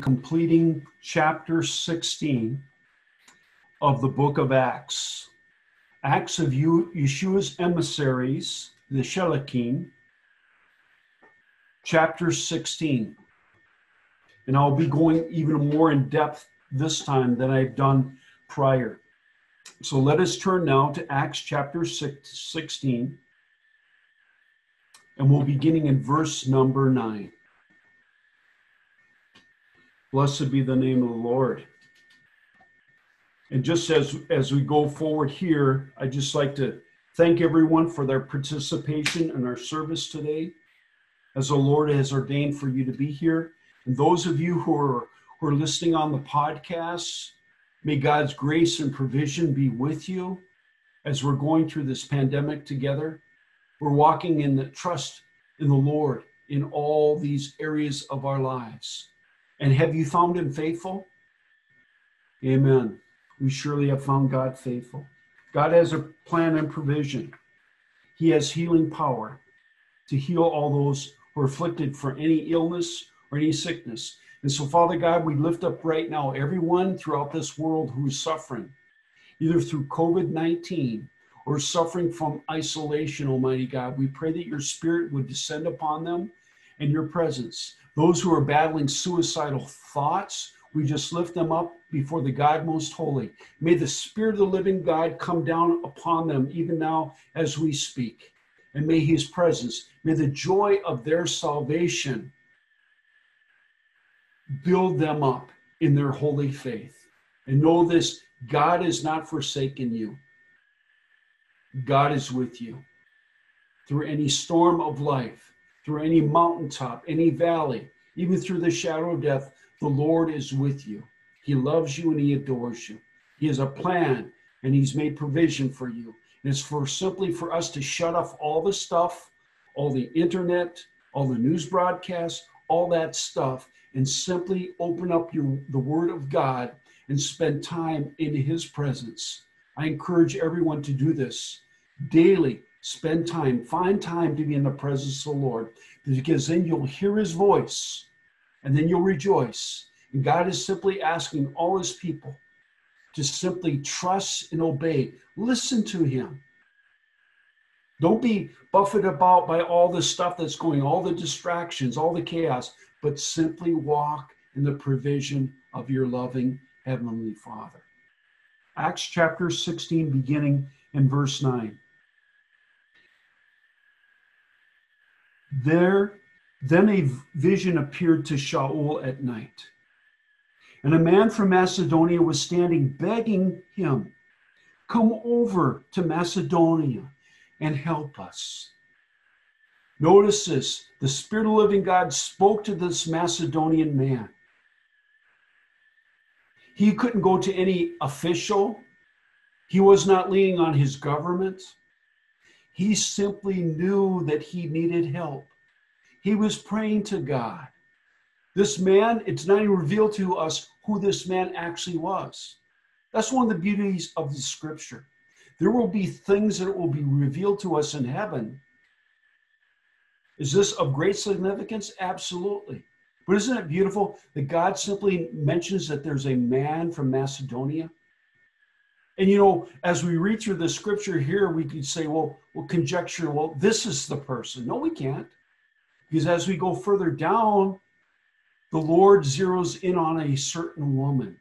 completing chapter 16 of the book of Acts. Acts of Yeshua's emissaries, the Shelakim, chapter 16. And I'll be going even more in depth this time than I've done prior. So let us turn now to Acts chapter 16, and we'll be beginning in verse number 9. Blessed be the name of the Lord. And just as, as we go forward here, I'd just like to thank everyone for their participation in our service today, as the Lord has ordained for you to be here. And those of you who are, who are listening on the podcast, may God's grace and provision be with you as we're going through this pandemic together. We're walking in the trust in the Lord in all these areas of our lives. And have you found him faithful? Amen. We surely have found God faithful. God has a plan and provision. He has healing power to heal all those who are afflicted for any illness or any sickness. And so, Father God, we lift up right now everyone throughout this world who is suffering, either through COVID 19 or suffering from isolation, Almighty God. We pray that your spirit would descend upon them and your presence. Those who are battling suicidal thoughts, we just lift them up before the God most holy. May the Spirit of the living God come down upon them even now as we speak. And may his presence, may the joy of their salvation build them up in their holy faith. And know this God has not forsaken you, God is with you through any storm of life through any mountaintop, any valley, even through the shadow of death, the Lord is with you. He loves you and He adores you. He has a plan and He's made provision for you. And it's for simply for us to shut off all the stuff, all the internet, all the news broadcasts, all that stuff, and simply open up your the Word of God and spend time in His presence. I encourage everyone to do this daily Spend time, find time to be in the presence of the Lord, because then you'll hear his voice and then you'll rejoice. And God is simply asking all his people to simply trust and obey. Listen to him. Don't be buffeted about by all the stuff that's going, all the distractions, all the chaos, but simply walk in the provision of your loving Heavenly Father. Acts chapter 16, beginning in verse 9. There, then a vision appeared to Shaul at night. And a man from Macedonia was standing begging him, Come over to Macedonia and help us. Notice this the Spirit of living God spoke to this Macedonian man. He couldn't go to any official, he was not leaning on his government. He simply knew that he needed help. He was praying to God. This man, it's not even revealed to us who this man actually was. That's one of the beauties of the scripture. There will be things that will be revealed to us in heaven. Is this of great significance? Absolutely. But isn't it beautiful that God simply mentions that there's a man from Macedonia? And you know, as we read through the scripture here, we could say, well, we'll conjecture, well, this is the person. No, we can't. Because as we go further down, the Lord zeroes in on a certain woman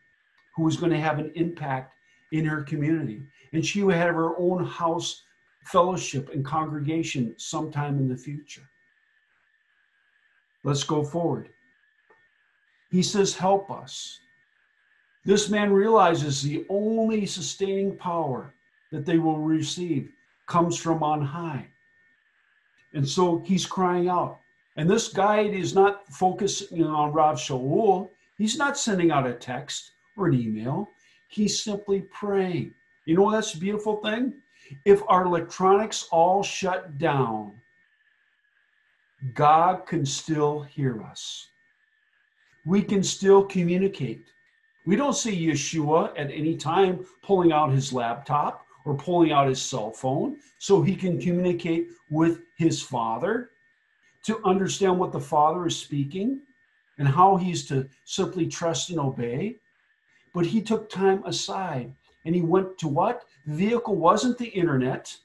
who is going to have an impact in her community. And she would have her own house fellowship and congregation sometime in the future. Let's go forward. He says, Help us. This man realizes the only sustaining power that they will receive comes from on high. And so he's crying out. And this guide is not focusing on Rav Shaul. He's not sending out a text or an email. He's simply praying. You know that's a beautiful thing? If our electronics all shut down, God can still hear us. We can still communicate. We don't see Yeshua at any time pulling out his laptop or pulling out his cell phone so he can communicate with his father to understand what the father is speaking. and how he's to simply trust and obey. But he took time aside and he went to what? The vehicle wasn't the internet,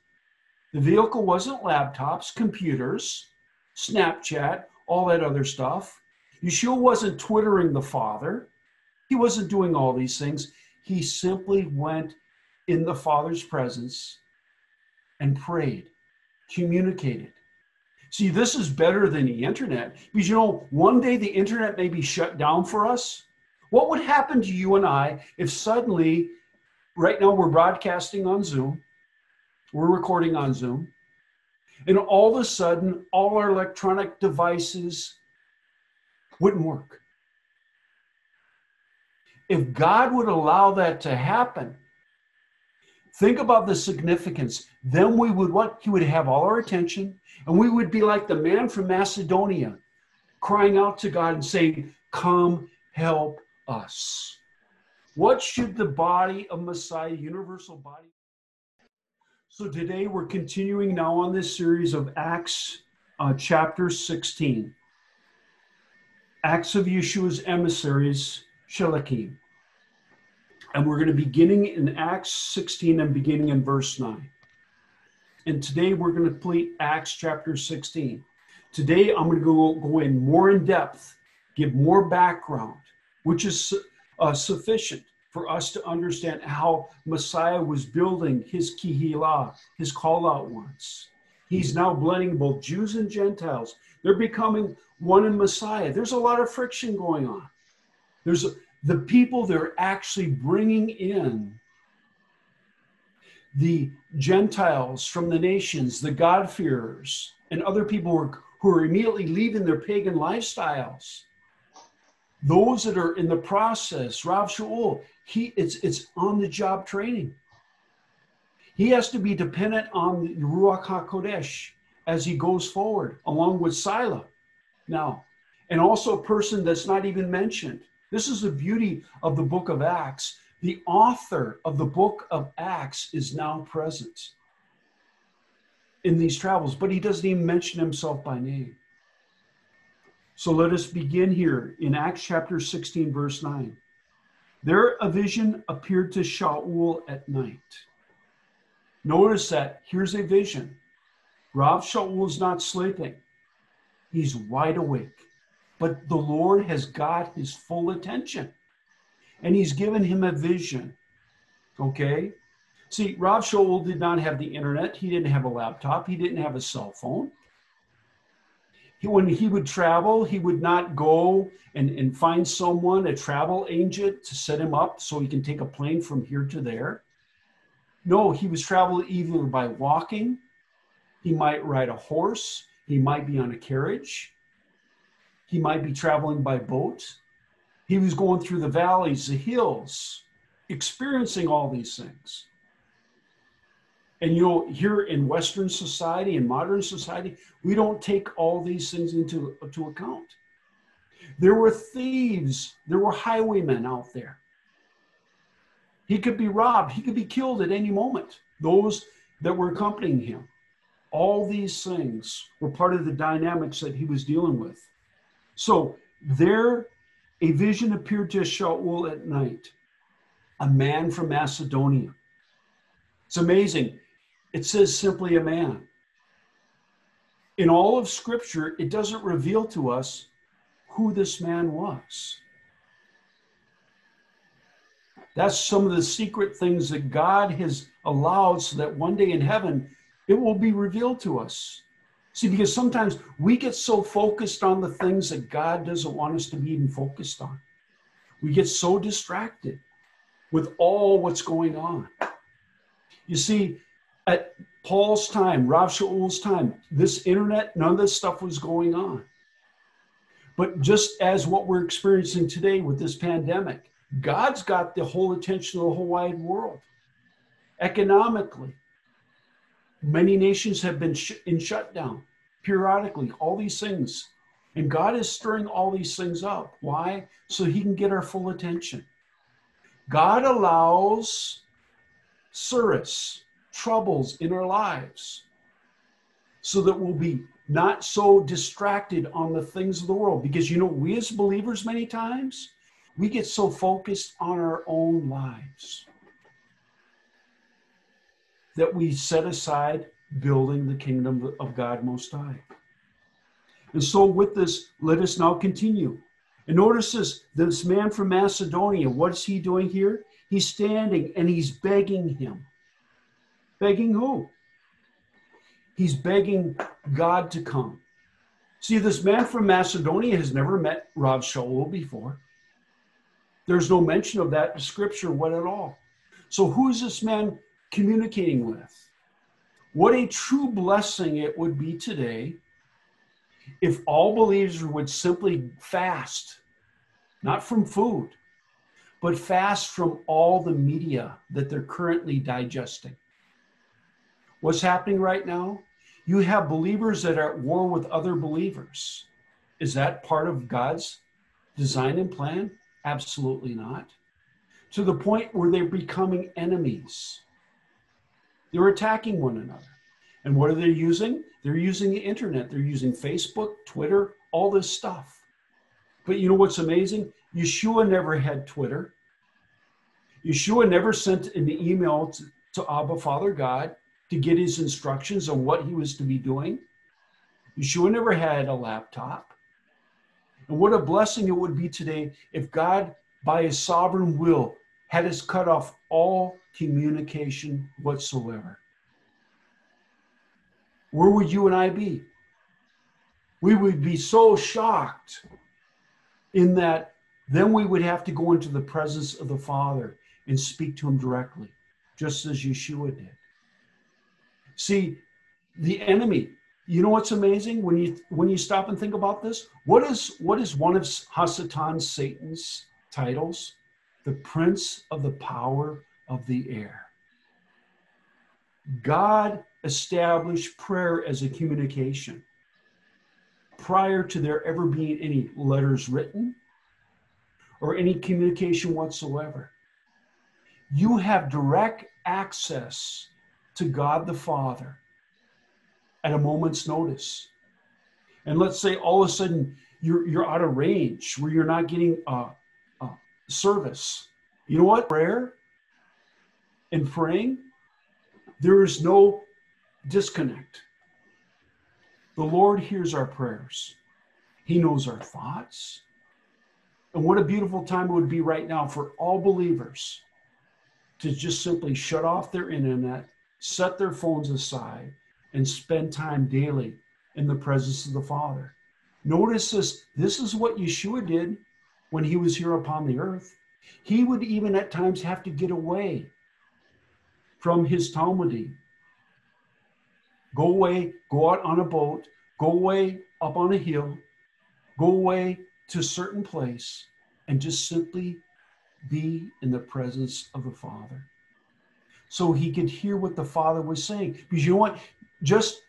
the vehicle wasn't laptops, computers, Snapchat, all that other stuff. Yeshua wasn't twittering the Father. He wasn't doing all these things. He simply went in the Father's presence and prayed, communicated. See, this is better than the internet because you know, one day the internet may be shut down for us. What would happen to you and I if suddenly, right now, we're broadcasting on Zoom, we're recording on Zoom, and all of a sudden, all our electronic devices wouldn't work? If God would allow that to happen, think about the significance. Then we would what? He would have all our attention, and we would be like the man from Macedonia, crying out to God and saying, Come help us. What should the body of Messiah, universal body? So today we're continuing now on this series of Acts uh, chapter 16. Acts of Yeshua's emissaries, Shelakim. And we're going to be beginning in Acts 16 and beginning in verse 9. And today we're going to complete Acts chapter 16. Today I'm going to go, go in more in depth, give more background, which is uh, sufficient for us to understand how Messiah was building his kihila, his call out ones. He's now blending both Jews and Gentiles. They're becoming one in Messiah. There's a lot of friction going on. There's the people they're actually bringing in the Gentiles from the nations, the God-fearers, and other people who are, who are immediately leaving their pagan lifestyles. Those that are in the process, Rav Shaul, he it's it's on the job training. He has to be dependent on Ruach HaKodesh as he goes forward, along with Sila. Now, and also a person that's not even mentioned. This is the beauty of the book of Acts. The author of the book of Acts is now present in these travels, but he doesn't even mention himself by name. So let us begin here in Acts chapter 16, verse 9. There a vision appeared to Shaul at night. Notice that here's a vision. Rav Shaul is not sleeping, he's wide awake but the Lord has got his full attention and he's given him a vision. Okay? See, Rav Shaul did not have the internet, he didn't have a laptop, he didn't have a cell phone. He, when he would travel, he would not go and, and find someone, a travel agent, to set him up so he can take a plane from here to there. No, he was traveling either by walking, he might ride a horse, he might be on a carriage, he might be traveling by boat. He was going through the valleys, the hills, experiencing all these things. And you know, here in Western society, in modern society, we don't take all these things into, into account. There were thieves, there were highwaymen out there. He could be robbed, he could be killed at any moment. Those that were accompanying him. All these things were part of the dynamics that he was dealing with. So there, a vision appeared to Shaul at night, a man from Macedonia. It's amazing. It says simply a man. In all of Scripture, it doesn't reveal to us who this man was. That's some of the secret things that God has allowed so that one day in heaven it will be revealed to us. See, because sometimes we get so focused on the things that God doesn't want us to be even focused on. We get so distracted with all what's going on. You see, at Paul's time, Rav Shaul's time, this internet, none of this stuff was going on. But just as what we're experiencing today with this pandemic, God's got the whole attention of the whole wide world. Economically, Many nations have been sh- in shutdown periodically, all these things. And God is stirring all these things up. Why? So he can get our full attention. God allows service, troubles in our lives so that we'll be not so distracted on the things of the world. Because you know, we as believers, many times, we get so focused on our own lives that we set aside building the kingdom of God Most High. And so, with this, let us now continue. And notice this this man from Macedonia, what is he doing here? He's standing and he's begging him. Begging who? He's begging God to come. See, this man from Macedonia has never met Rav Shaul before. There's no mention of that in scripture, what at all. So, who is this man communicating with? What a true blessing it would be today if all believers would simply fast, not from food, but fast from all the media that they're currently digesting. What's happening right now? You have believers that are at war with other believers. Is that part of God's design and plan? Absolutely not. To the point where they're becoming enemies. They're attacking one another. And what are they using? They're using the internet. They're using Facebook, Twitter, all this stuff. But you know what's amazing? Yeshua never had Twitter. Yeshua never sent an email to, to Abba, Father God, to get his instructions on what he was to be doing. Yeshua never had a laptop. And what a blessing it would be today if God, by his sovereign will, had us cut off all communication whatsoever where would you and I be? We would be so shocked in that then we would have to go into the presence of the Father and speak to him directly, just as Yeshua did. See, the enemy, you know what's amazing when you when you stop and think about this? What is what is one of Hasatan Satan's titles? The prince of the power of the air. God established prayer as a communication prior to there ever being any letters written or any communication whatsoever. You have direct access to God the Father at a moment's notice. And let's say all of a sudden you're, you're out of range where you're not getting uh, uh, service. You know what? Prayer and praying, there is no disconnect. The Lord hears our prayers, He knows our thoughts. And what a beautiful time it would be right now for all believers to just simply shut off their internet, set their phones aside, and spend time daily in the presence of the Father. Notice this this is what Yeshua did when he was here upon the earth. He would even at times have to get away from his Talmidim Go away, go out on a boat, go away up on a hill, go away to a certain place, and just simply be in the presence of the Father. So he could hear what the Father was saying. Because you know what? Just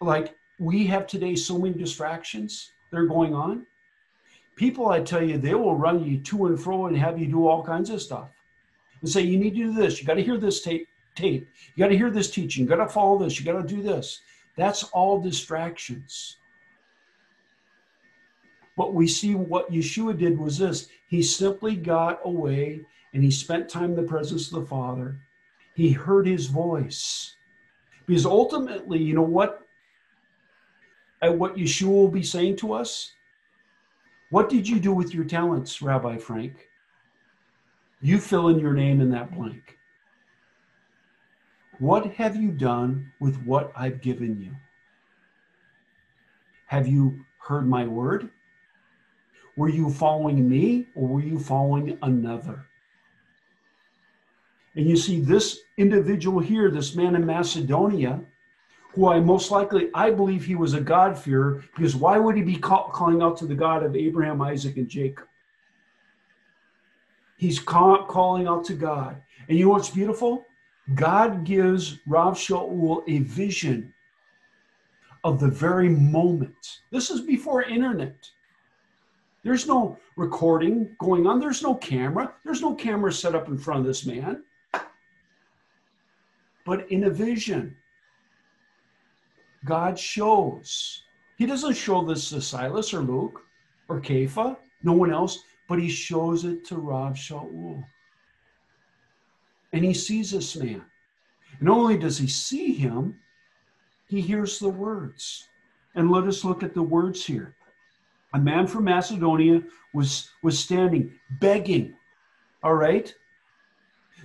like we have today so many distractions that are going on, people, I tell you, they will run you to and fro and have you do all kinds of stuff and say, you need to do this. You got to hear this tape tape. You got to hear this teaching. You got to follow this. You got to do this. That's all distractions. But we see what Yeshua did was this he simply got away and he spent time in the presence of the Father. He heard his voice. Because ultimately, you know what? At what Yeshua will be saying to us? What did you do with your talents, Rabbi Frank? You fill in your name in that blank. What have you done with what I've given you? Have you heard my word? Were you following me or were you following another? And you see, this individual here, this man in Macedonia, who I most likely, I believe he was a God-fearer, because why would he be call, calling out to the God of Abraham, Isaac, and Jacob? He's call, calling out to God. And you know what's beautiful? God gives Rav Shaul a vision of the very moment. This is before internet. There's no recording going on. There's no camera. There's no camera set up in front of this man. But in a vision, God shows He doesn't show this to Silas or Luke or Kepha, no one else, but he shows it to Rav Shaul. And he sees this man. And not only does he see him, he hears the words. And let us look at the words here. A man from Macedonia was, was standing, begging. All right?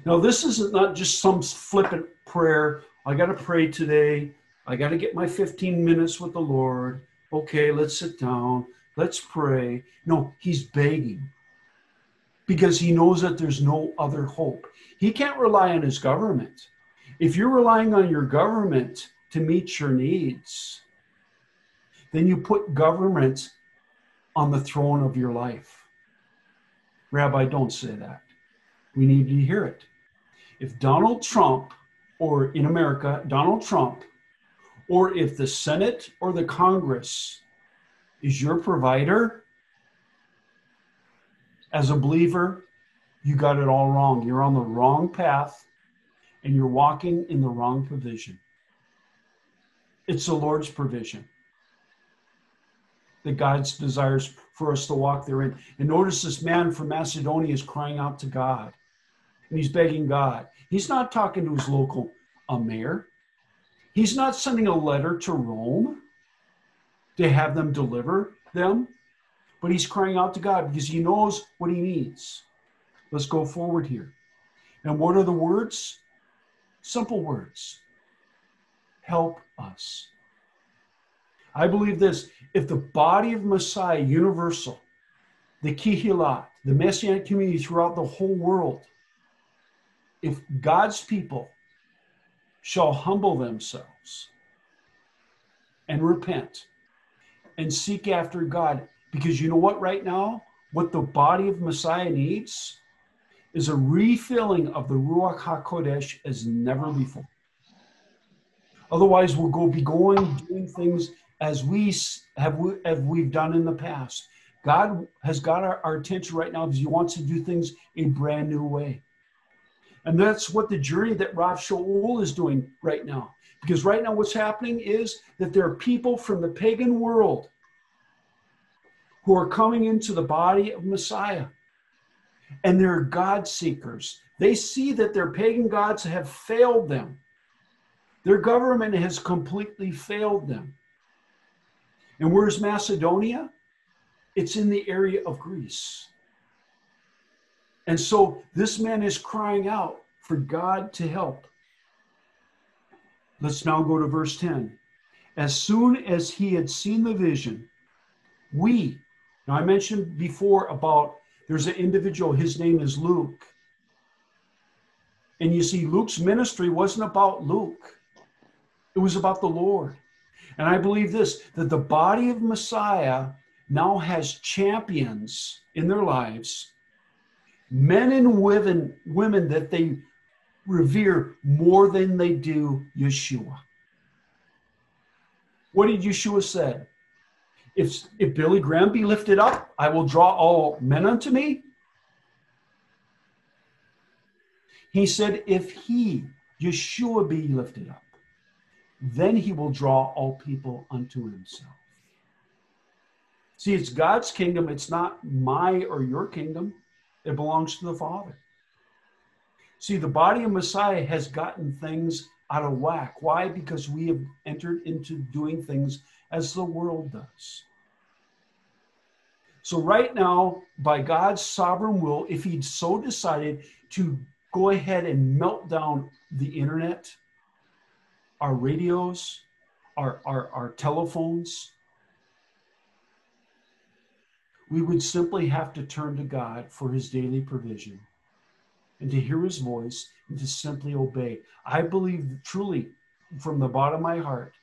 Now, this is not just some flippant prayer. I got to pray today. I got to get my 15 minutes with the Lord. Okay, let's sit down. Let's pray. No, he's begging because he knows that there's no other hope. He can't rely on his government. If you're relying on your government to meet your needs, then you put government on the throne of your life. Rabbi, don't say that. We need to hear it. If Donald Trump, or in America, Donald Trump, or if the Senate or the Congress is your provider, as a believer, you got it all wrong. You're on the wrong path and you're walking in the wrong provision. It's the Lord's provision that God's desires for us to walk therein. And notice this man from Macedonia is crying out to God and he's begging God. He's not talking to his local uh, mayor, he's not sending a letter to Rome to have them deliver them, but he's crying out to God because he knows what he needs. Let's go forward here. And what are the words? Simple words help us. I believe this if the body of Messiah, universal, the Kihilat, the Messianic community throughout the whole world, if God's people shall humble themselves and repent and seek after God, because you know what, right now, what the body of Messiah needs is a refilling of the Ruach HaKodesh as never before. Otherwise, we'll go be going doing things as we have we, have we've done in the past. God has got our, our attention right now because He wants to do things a brand new way. And that's what the journey that Rav Shaul is doing right now. Because right now, what's happening is that there are people from the pagan world who are coming into the body of Messiah. And they're God seekers. They see that their pagan gods have failed them, their government has completely failed them. And where's Macedonia? It's in the area of Greece. And so this man is crying out for God to help. Let's now go to verse 10. As soon as he had seen the vision, we, now I mentioned before about there's an individual, his name is Luke. And you see, Luke's ministry wasn't about Luke, it was about the Lord. And I believe this that the body of Messiah now has champions in their lives, men and women, women that they revere more than they do Yeshua. What did Yeshua say? If, if Billy Graham be lifted up, I will draw all men unto me. He said, if he, Yeshua, be lifted up, then he will draw all people unto himself. See, it's God's kingdom. It's not my or your kingdom. It belongs to the Father. See, the body of Messiah has gotten things out of whack. Why? Because we have entered into doing things as the world does. So, right now, by God's sovereign will, if He'd so decided to go ahead and melt down the internet, our radios, our, our, our telephones. We would simply have to turn to God for his daily provision and to hear his voice to simply obey. I believe truly from the bottom of my heart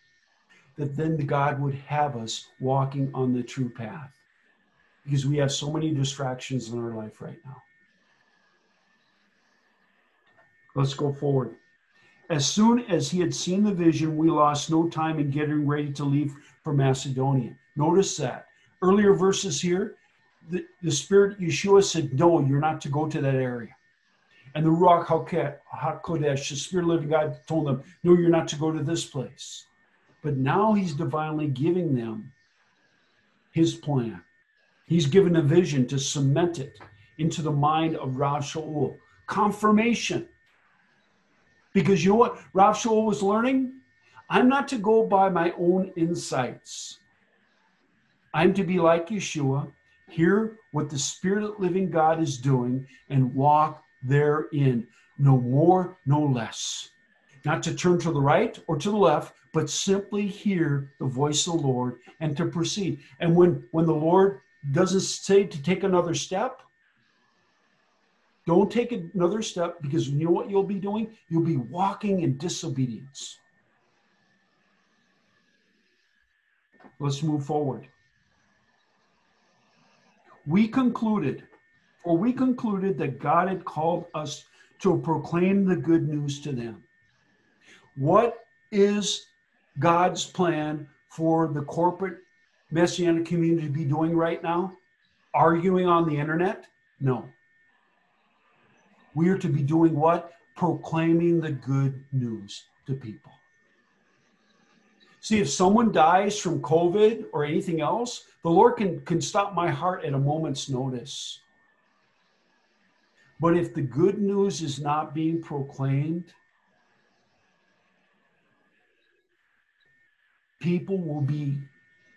that then God would have us walking on the true path because we have so many distractions in our life right now. Let's go forward. As soon as he had seen the vision, we lost no time in getting ready to leave for Macedonia. Notice that. Earlier verses here, the, the Spirit, Yeshua said, No, you're not to go to that area. And the Ruach HaKodesh, the Spirit of living God, told them, No, you're not to go to this place. But now he's divinely giving them his plan. He's given a vision to cement it into the mind of Rav Shaul. Confirmation. Because you know what Rav Shaul was learning? I'm not to go by my own insights. I'm to be like Yeshua, hear what the Spirit of living God is doing, and walk therein. No more, no less. Not to turn to the right or to the left, but simply hear the voice of the Lord and to proceed. And when, when the Lord doesn't say to take another step, don't take another step because you know what you'll be doing? You'll be walking in disobedience. Let's move forward. We concluded, or we concluded that God had called us to proclaim the good news to them. What is God's plan for the corporate messianic community to be doing right now? Arguing on the internet? No. We are to be doing what? Proclaiming the good news to people. See, if someone dies from COVID or anything else, the Lord can, can stop my heart at a moment's notice. But if the good news is not being proclaimed, people will be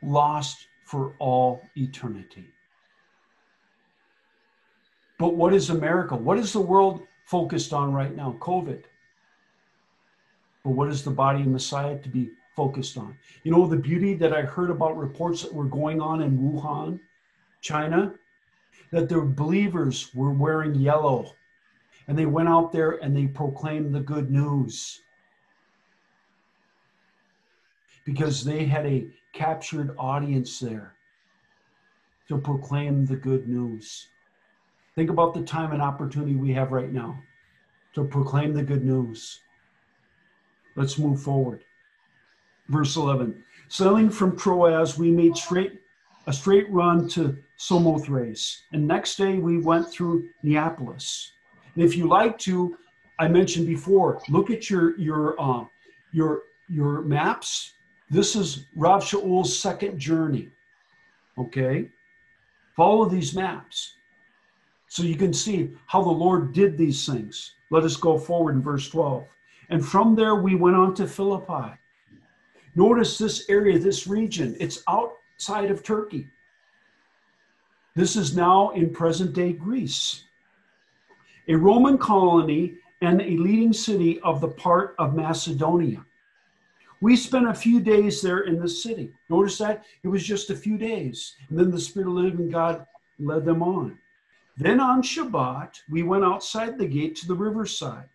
lost for all eternity. But what is America? What is the world focused on right now? COVID. But what is the body of Messiah to be focused on? You know, the beauty that I heard about reports that were going on in Wuhan, China, that their believers were wearing yellow and they went out there and they proclaimed the good news because they had a captured audience there to proclaim the good news. Think about the time and opportunity we have right now to proclaim the good news. Let's move forward. Verse 11 Sailing from Troas, we made straight a straight run to Samothrace, and next day we went through Neapolis. And if you like to, I mentioned before, look at your your uh, your your maps. This is Rav Shaul's second journey. Okay, follow these maps. So you can see how the Lord did these things. Let us go forward in verse 12. And from there we went on to Philippi. Notice this area, this region, it's outside of Turkey. This is now in present day Greece, a Roman colony and a leading city of the part of Macedonia. We spent a few days there in the city. Notice that it was just a few days. And then the Spirit of the living God led them on. Then on Shabbat, we went outside the gate to the riverside,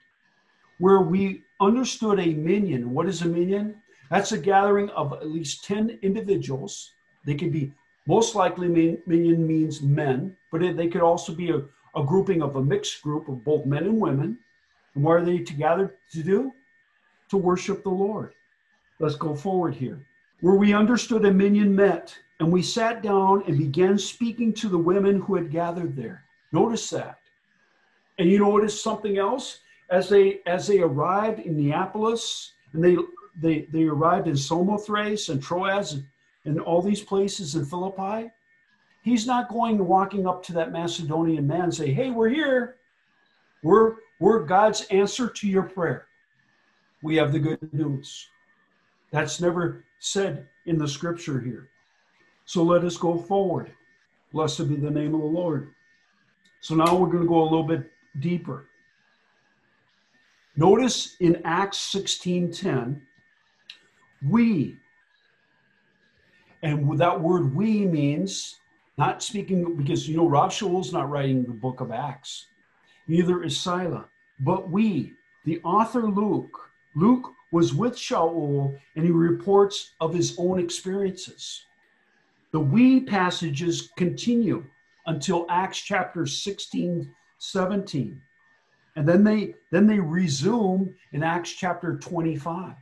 where we understood a minyan. What is a minyan? That's a gathering of at least 10 individuals. They could be, most likely, minyan means men, but they could also be a, a grouping of a mixed group of both men and women. And what are they together to do? To worship the Lord. Let's go forward here. Where we understood a minyan met, and we sat down and began speaking to the women who had gathered there. Notice that. And you notice something else? As they as they arrived in Neapolis and they they, they arrived in Samothrace and Troas and all these places in Philippi, he's not going walking up to that Macedonian man and say, Hey, we're here. We're we're God's answer to your prayer. We have the good news. That's never said in the scripture here. So let us go forward. Blessed be the name of the Lord. So now we're going to go a little bit deeper. Notice in Acts 16:10, we. And that word we means not speaking because you know Rav Shaul's not writing the book of Acts. Neither is Sila, but we, the author Luke. Luke was with Shaul and he reports of his own experiences. The we passages continue until Acts chapter 16, 17. And then they then they resume in Acts chapter 25.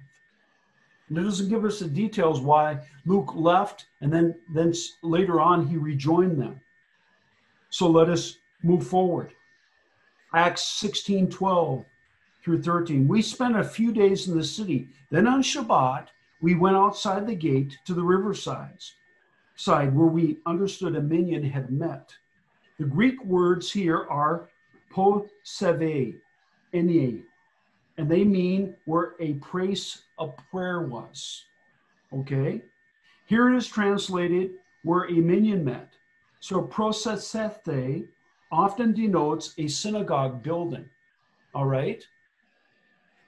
It doesn't give us the details why Luke left and then, then later on he rejoined them. So let us move forward. Acts 16, 12 through 13. We spent a few days in the city. Then on Shabbat, we went outside the gate to the riversides side where we understood a minyan had met. The Greek words here are poseve, ene, and they mean where a place of prayer was. Okay? Here it is translated where a minyan met. So prosesethe often denotes a synagogue building. All right?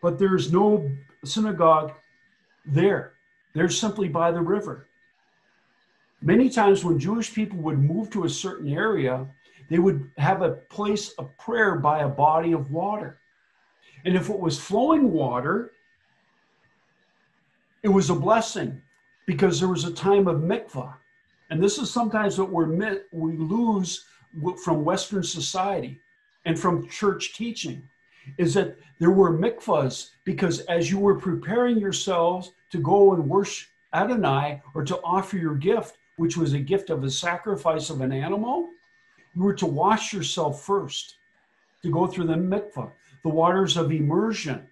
But there's no synagogue there. They're simply by the river. Many times when Jewish people would move to a certain area, they would have a place of prayer by a body of water. And if it was flowing water, it was a blessing because there was a time of mikvah. And this is sometimes what we're we lose from Western society and from church teaching is that there were mikvahs because as you were preparing yourselves to go and worship Adonai or to offer your gift, which was a gift of a sacrifice of an animal, you were to wash yourself first, to go through the mikvah, the waters of immersion.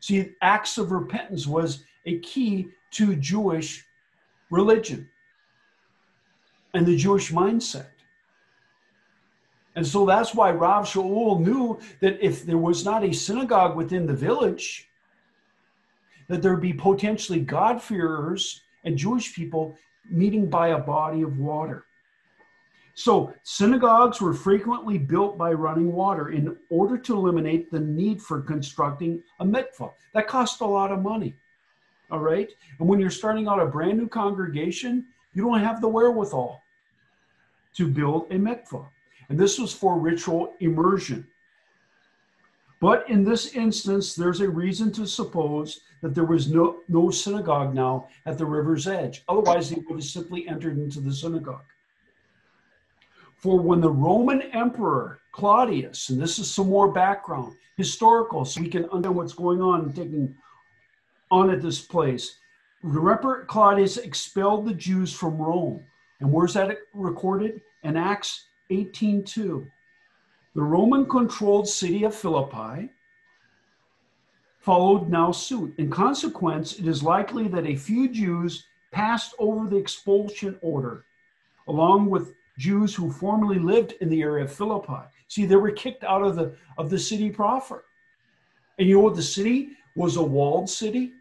See, acts of repentance was a key to Jewish religion and the Jewish mindset. And so that's why Rav Shaul knew that if there was not a synagogue within the village, that there'd be potentially God-fearers and Jewish people meeting by a body of water. So, synagogues were frequently built by running water in order to eliminate the need for constructing a mikvah. That cost a lot of money. All right. And when you're starting out a brand new congregation, you don't have the wherewithal to build a mikvah. And this was for ritual immersion. But in this instance, there's a reason to suppose that there was no, no synagogue now at the river's edge. Otherwise, they would have simply entered into the synagogue. For when the Roman emperor Claudius, and this is some more background, historical, so we can understand what's going on taking on at this place. The Emperor Claudius expelled the Jews from Rome. And where's that recorded? In Acts 18:2. The Roman controlled city of Philippi followed now suit. In consequence, it is likely that a few Jews passed over the expulsion order, along with Jews who formerly lived in the area of Philippi. See, they were kicked out of the of the city proper. And you know what the city was a walled city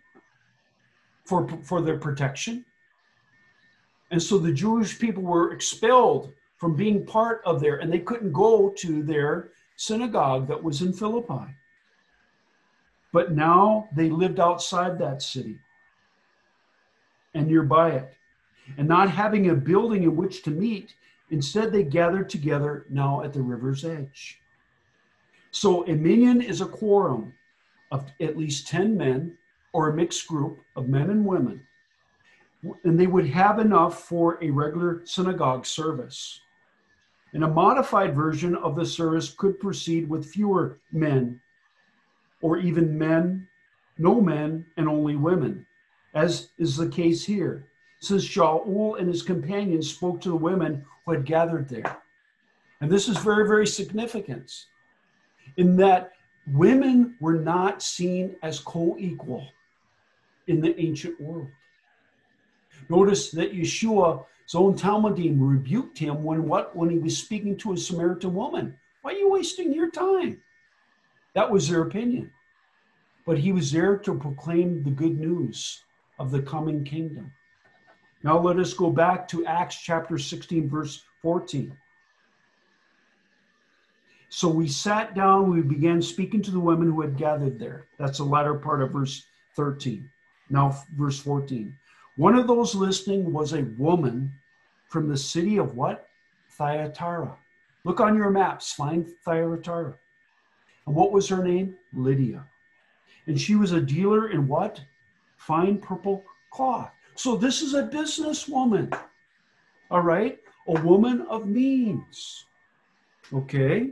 for, for their protection. And so the Jewish people were expelled from being part of there, and they couldn't go to their synagogue that was in Philippi. But now they lived outside that city and nearby it. And not having a building in which to meet, instead they gathered together now at the river's edge. So a minyan is a quorum of at least 10 men or a mixed group of men and women. And they would have enough for a regular synagogue service. And a modified version of the service could proceed with fewer men, or even men, no men, and only women, as is the case here, since Shaul and his companions spoke to the women who had gathered there. And this is very, very significant in that women were not seen as co equal in the ancient world. Notice that Yeshua's own Talmidim rebuked him when what when he was speaking to a Samaritan woman. Why are you wasting your time? That was their opinion. But he was there to proclaim the good news of the coming kingdom. Now let us go back to Acts chapter 16, verse 14. So we sat down, we began speaking to the women who had gathered there. That's the latter part of verse 13. Now, verse 14. One of those listening was a woman from the city of what? Thyatira. Look on your maps, find Thyatira. And what was her name? Lydia. And she was a dealer in what? Fine purple cloth. So this is a businesswoman. All right? A woman of means. Okay?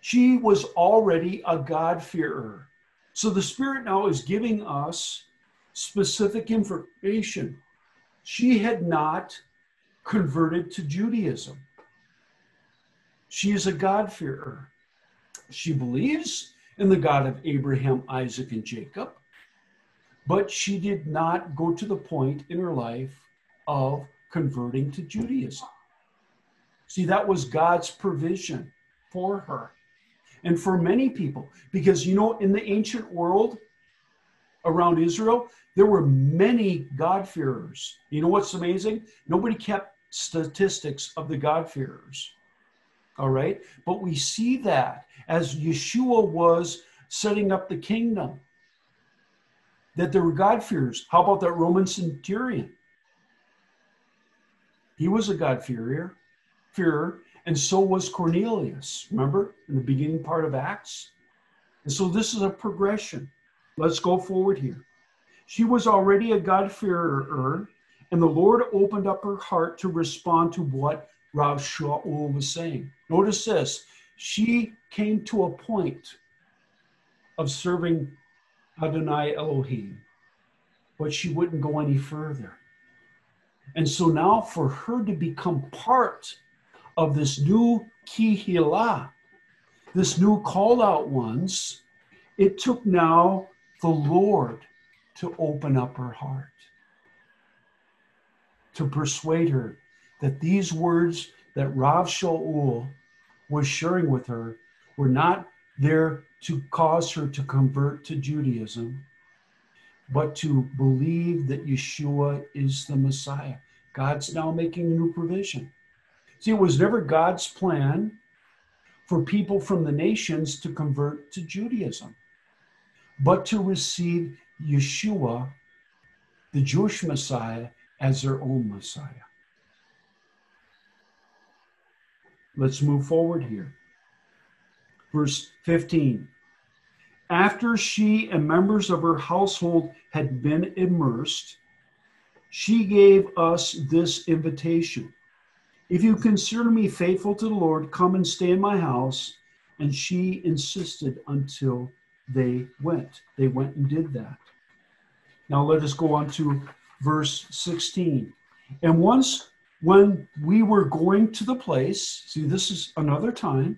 She was already a God-fearer. So the Spirit now is giving us specific information. She had not converted to Judaism. She is a God-fearer. She believes in the God of Abraham, Isaac, and Jacob, but she did not go to the point in her life of converting to Judaism. See, that was God's provision for her and for many people. Because, you know, in the ancient world around Israel, there were many God-fearers. You know what's amazing? Nobody kept statistics of the God-fearers. All right. But we see that as Yeshua was setting up the kingdom, that there were God-fearers. How about that Roman centurion? He was a God-fearer, fearer, and so was Cornelius. Remember in the beginning part of Acts? And so this is a progression. Let's go forward here. She was already a God-fearer, and the Lord opened up her heart to respond to what Rav Shaul was saying. Notice this. She came to a point of serving Adonai Elohim, but she wouldn't go any further. And so now for her to become part of this new Kehillah, this new called out ones, it took now the Lord to open up her heart, to persuade her that these words that Rav Shaul was sharing with her were not there to cause her to convert to Judaism, but to believe that Yeshua is the Messiah. God's now making a new provision. See, it was never God's plan for people from the nations to convert to Judaism, but to receive Yeshua, the Jewish Messiah, as their own Messiah. Let's move forward here. Verse 15. After she and members of her household had been immersed, she gave us this invitation If you consider me faithful to the Lord, come and stay in my house. And she insisted until they went. They went and did that. Now let us go on to verse 16. And once when we were going to the place, see, this is another time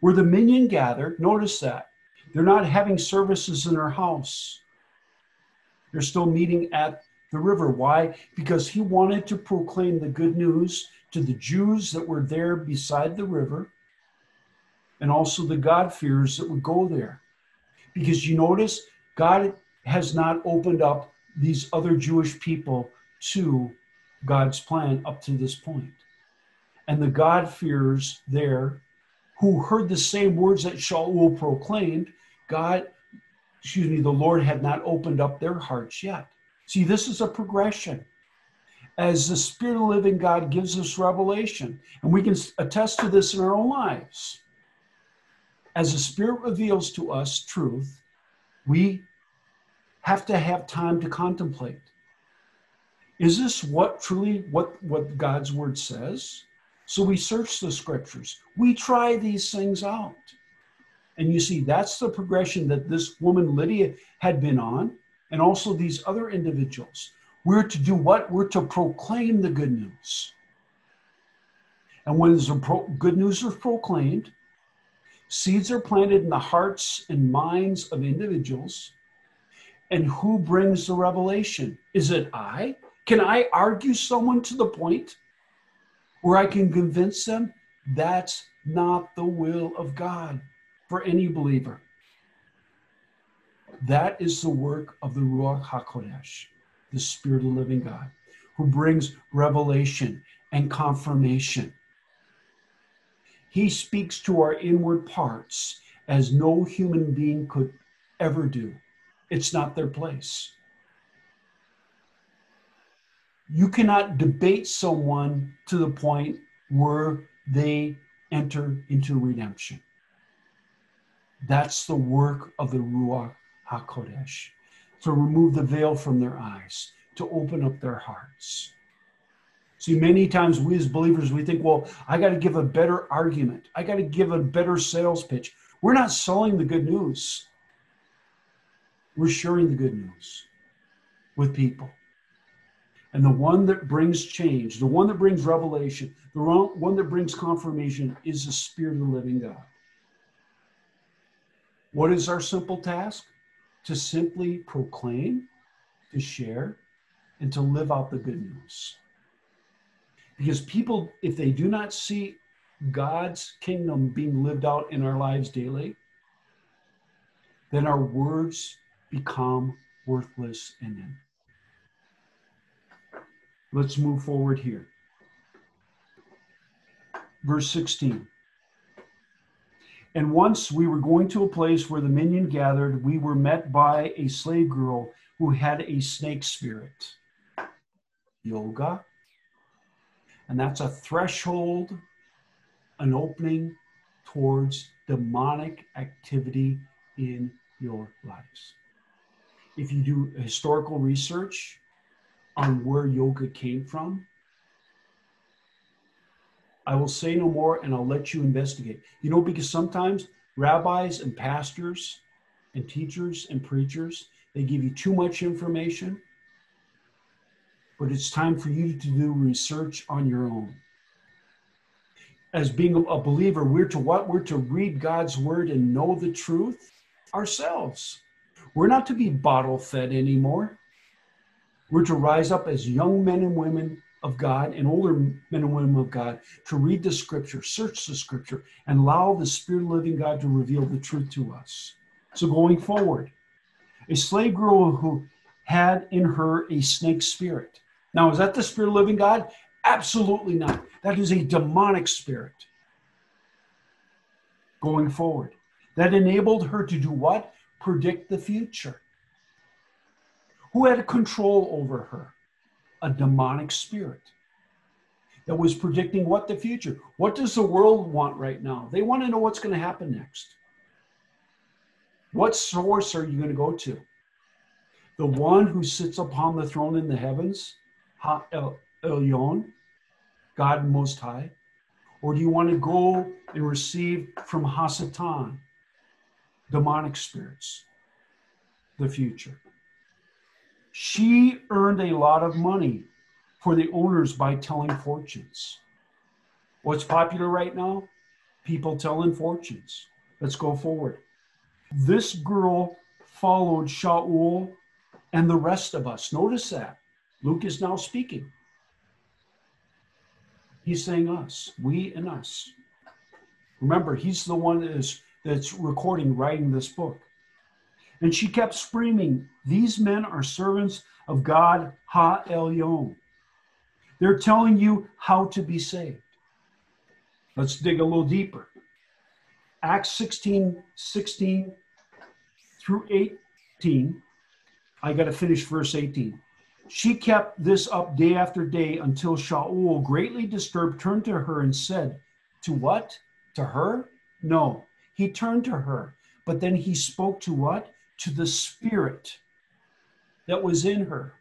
where the minyan gathered. Notice that they're not having services in their house, they're still meeting at the river. Why? Because he wanted to proclaim the good news to the Jews that were there beside the river and also the God-fearers that would go there. Because you notice, God has not opened up these other Jewish people to God's plan up to this point. And the God-fearers there who heard the same words that Shaul proclaimed, God, excuse me, the Lord had not opened up their hearts yet. See, this is a progression. As the Spirit of the living God gives us revelation, and we can attest to this in our own lives. As the Spirit reveals to us truth, we have to have time to contemplate. Is this what truly what, what God's word says? So we search the scriptures. We try these things out. And you see, that's the progression that this woman Lydia had been on, and also these other individuals. We're to do what? We're to proclaim the good news. And when the good news is proclaimed, seeds are planted in the hearts and minds of individuals. And who brings the revelation? Is it I? Can I argue someone to the point where I can convince them that's not the will of God for any believer? That is the work of the Ruach HaKodesh, the Spirit of the living God, who brings revelation and confirmation. He speaks to our inward parts as no human being could ever do. It's not their place. You cannot debate someone to the point where they enter into redemption. That's the work of the Ruach HaKodesh, to remove the veil from their eyes, to open up their hearts. See, many times we as believers, we think, well, I got to give a better argument. I got to give a better sales pitch. We're not selling the good news. We're sharing the good news with people. And the one that brings change, the one that brings revelation, the one that brings confirmation is the Spirit of the living God. What is our simple task? To simply proclaim, to share, and to live out the good news. Because people, if they do not see God's kingdom being lived out in our lives daily, then our words become worthless and Him. Let's move forward here. Verse 16. And once we were going to a place where the minyan gathered, we were met by a slave girl who had a snake spirit. Yoga. And that's a threshold, an opening towards demonic activity in your lives. If you do historical research on where yoga came from, I will say no more and I'll let you investigate. You know, because sometimes rabbis and pastors and teachers and preachers, they give you too much information, but it's time for you to do research on your own. As being a believer, we're to what? We're to read God's word and know the truth ourselves. We're not to be bottle fed anymore. We're to rise up as young men and women of God and older men and women of God to read the scripture, search the scripture, and allow the Spirit of living God to reveal the truth to us. So, going forward, a slave girl who had in her a snake spirit. Now, is that the Spirit of living God? Absolutely not. That is a demonic spirit. Going forward, that enabled her to do what? Predict the future. Who had control over her? a demonic spirit that was predicting what the future. What does the world want right now? They want to know what's going to happen next. What source are you going to go to? The one who sits upon the throne in the heavens, Ha Elyon, God Most High? Or do you want to go and receive from Hasatan, demonic spirits, the future? She earned a lot of money for the owners by telling fortunes. What's popular right now? People telling fortunes. Let's go forward. This girl followed Shaul and the rest of us. Notice that. Luke is now speaking. He's saying us, we and us. Remember, he's the one that is, that's recording, writing this book. And she kept screaming, These men are servants of God Ha Elyon. They're telling you how to be saved. Let's dig a little deeper. Acts 16, 16 through 18. I got to finish verse 18. She kept this up day after day until Shaul, greatly disturbed, turned to her and said, To what? To her? No. He turned to her, but then he spoke to what? To the spirit that was in her.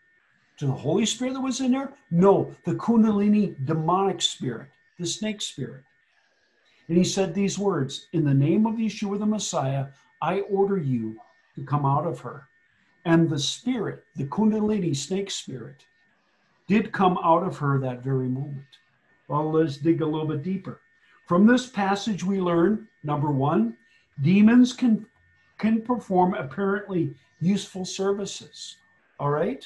To the Holy Spirit that was in her? No, the Kundalini demonic spirit, the snake spirit. And he said these words In the name of Yeshua the Messiah, I order you to come out of her. And the spirit, the Kundalini snake spirit, did come out of her that very moment. Well, let's dig a little bit deeper. From this passage, we learn number one, demons can can perform apparently useful services. All right?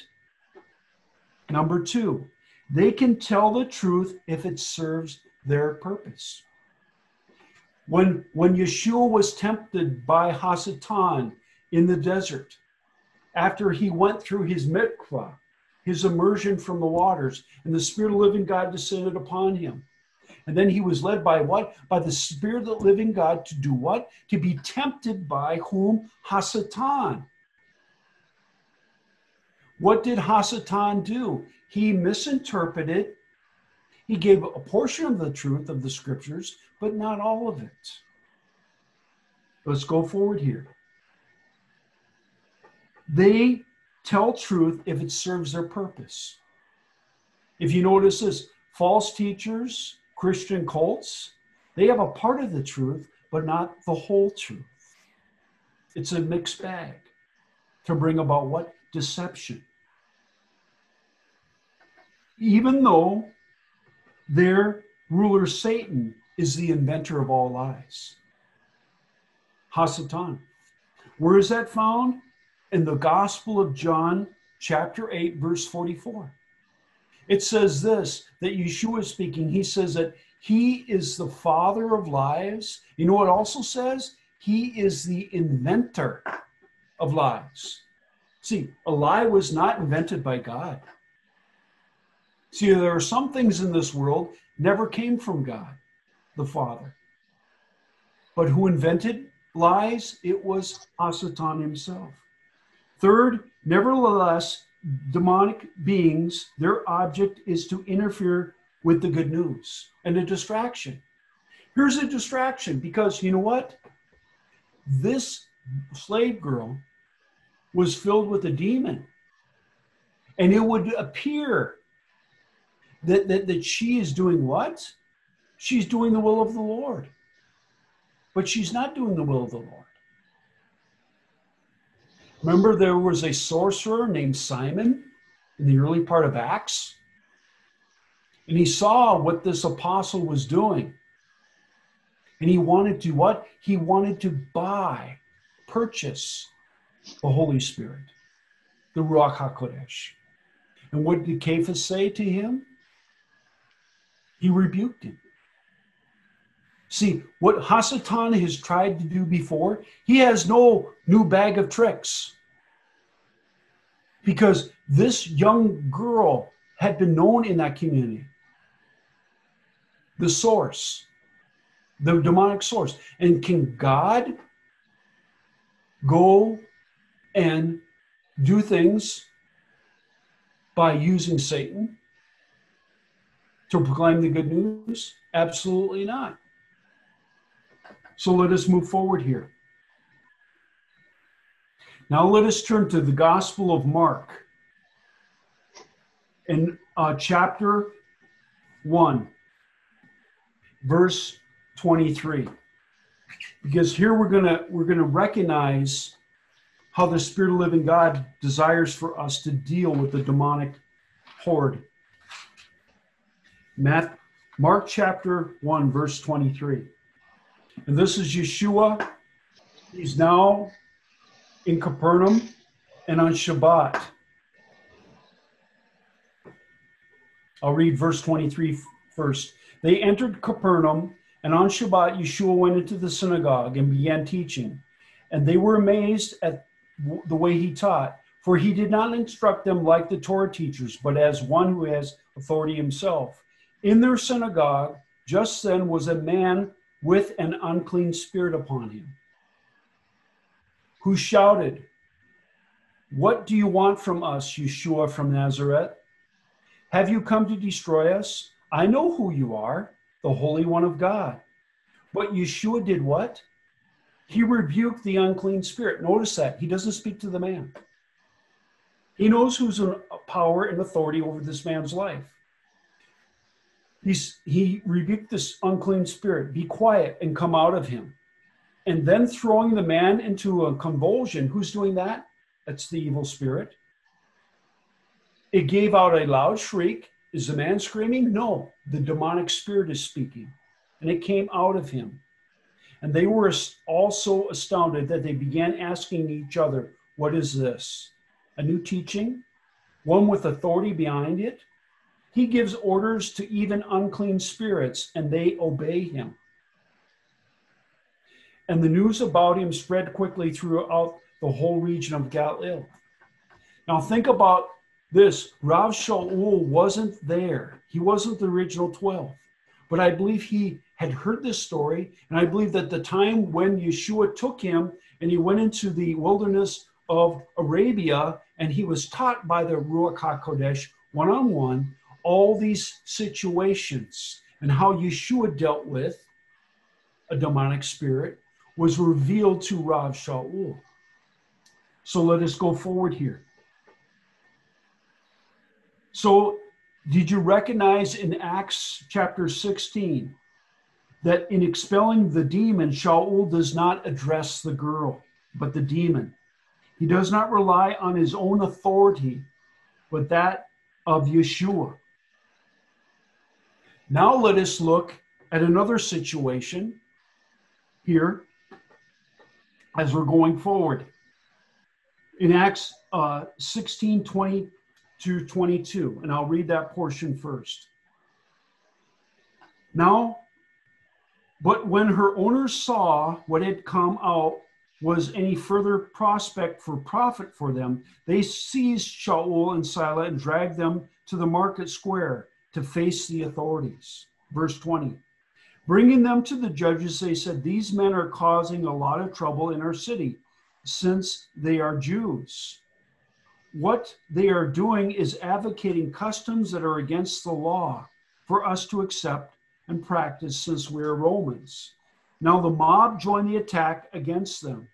Number two, they can tell the truth if it serves their purpose. When, when Yeshua was tempted by Hasatan in the desert, after he went through his mikvah, his immersion from the waters, and the Spirit of living God descended upon him, and then he was led by what? By the Spirit of the living God to do what? To be tempted by whom? Hasatan. What did Hasatan do? He misinterpreted. He gave a portion of the truth of the scriptures, but not all of it. Let's go forward here. They tell truth if it serves their purpose. If you notice this, false teachers, Christian cults, they have a part of the truth, but not the whole truth. It's a mixed bag to bring about what? Deception. Even though their ruler Satan is the inventor of all lies. Hasatan. Where is that found? In the Gospel of John, chapter 8, verse 44. It says this that Yeshua is speaking. He says that he is the father of lies. You know what also says? He is the inventor of lies. See, a lie was not invented by God. See, there are some things in this world never came from God, the Father. But who invented lies? It was Hasatan himself. Third, nevertheless, demonic beings, their object is to interfere with the good news and a distraction. Here's a distraction because you know what? This slave girl was filled with a demon. And it would appear that, that, that she is doing what? She's doing the will of the Lord. But she's not doing the will of the Lord. Remember, there was a sorcerer named Simon in the early part of Acts? And he saw what this apostle was doing. And he wanted to what? He wanted to buy, purchase the Holy Spirit, the Ruach HaKodesh. And what did Cephas say to him? He rebuked him. See, what Hasatan has tried to do before, he has no new bag of tricks. Because this young girl had been known in that community. The source, the demonic source. And can God go and do things by using Satan to proclaim the good news? Absolutely not. So let us move forward here. Now let us turn to the Gospel of Mark in uh, chapter 1, verse 23. Because here we're gonna we're gonna recognize how the Spirit of living God desires for us to deal with the demonic horde. Matt, Mark chapter 1, verse 23. And this is Yeshua. He's now in Capernaum and on Shabbat. I'll read verse 23 first. They entered Capernaum, and on Shabbat, Yeshua went into the synagogue and began teaching. And they were amazed at the way he taught, for he did not instruct them like the Torah teachers, but as one who has authority himself. In their synagogue, just then was a man with an unclean spirit upon him, who shouted, What do you want from us, Yeshua from Nazareth? Have you come to destroy us? I know who you are, the Holy One of God. But Yeshua did what? He rebuked the unclean spirit. Notice that. He doesn't speak to the man. He knows who's in power and authority over this man's life. He's, he rebuked this unclean spirit, be quiet and come out of him. And then throwing the man into a convulsion. Who's doing that? That's the evil spirit. It gave out a loud shriek. Is the man screaming? No, the demonic spirit is speaking. And it came out of him. And they were also astounded that they began asking each other, What is this? A new teaching? One with authority behind it? He gives orders to even unclean spirits, and they obey him. And the news about him spread quickly throughout the whole region of Galilee. Now, think about this Rav Shaul wasn't there, he wasn't the original 12, but I believe he had heard this story. And I believe that the time when Yeshua took him and he went into the wilderness of Arabia and he was taught by the Ruach HaKodesh one on one, all these situations and how Yeshua dealt with a demonic spirit was revealed to Rav Shaul. So let us go forward here. So, did you recognize in Acts chapter 16 that in expelling the demon, Shaul does not address the girl, but the demon? He does not rely on his own authority, but that of Yeshua. Now let us look at another situation here as we're going forward. In Acts uh, 16 20 to 22, and I'll read that portion first. Now, but when her owners saw what had come out was any further prospect for profit for them, they seized Shaul and Silas and dragged them to the market square to face the authorities. Verse 20. Bringing them to the judges, they said, These men are causing a lot of trouble in our city since they are Jews. What they are doing is advocating customs that are against the law for us to accept and practice since we're Romans. Now the mob joined the attack against them,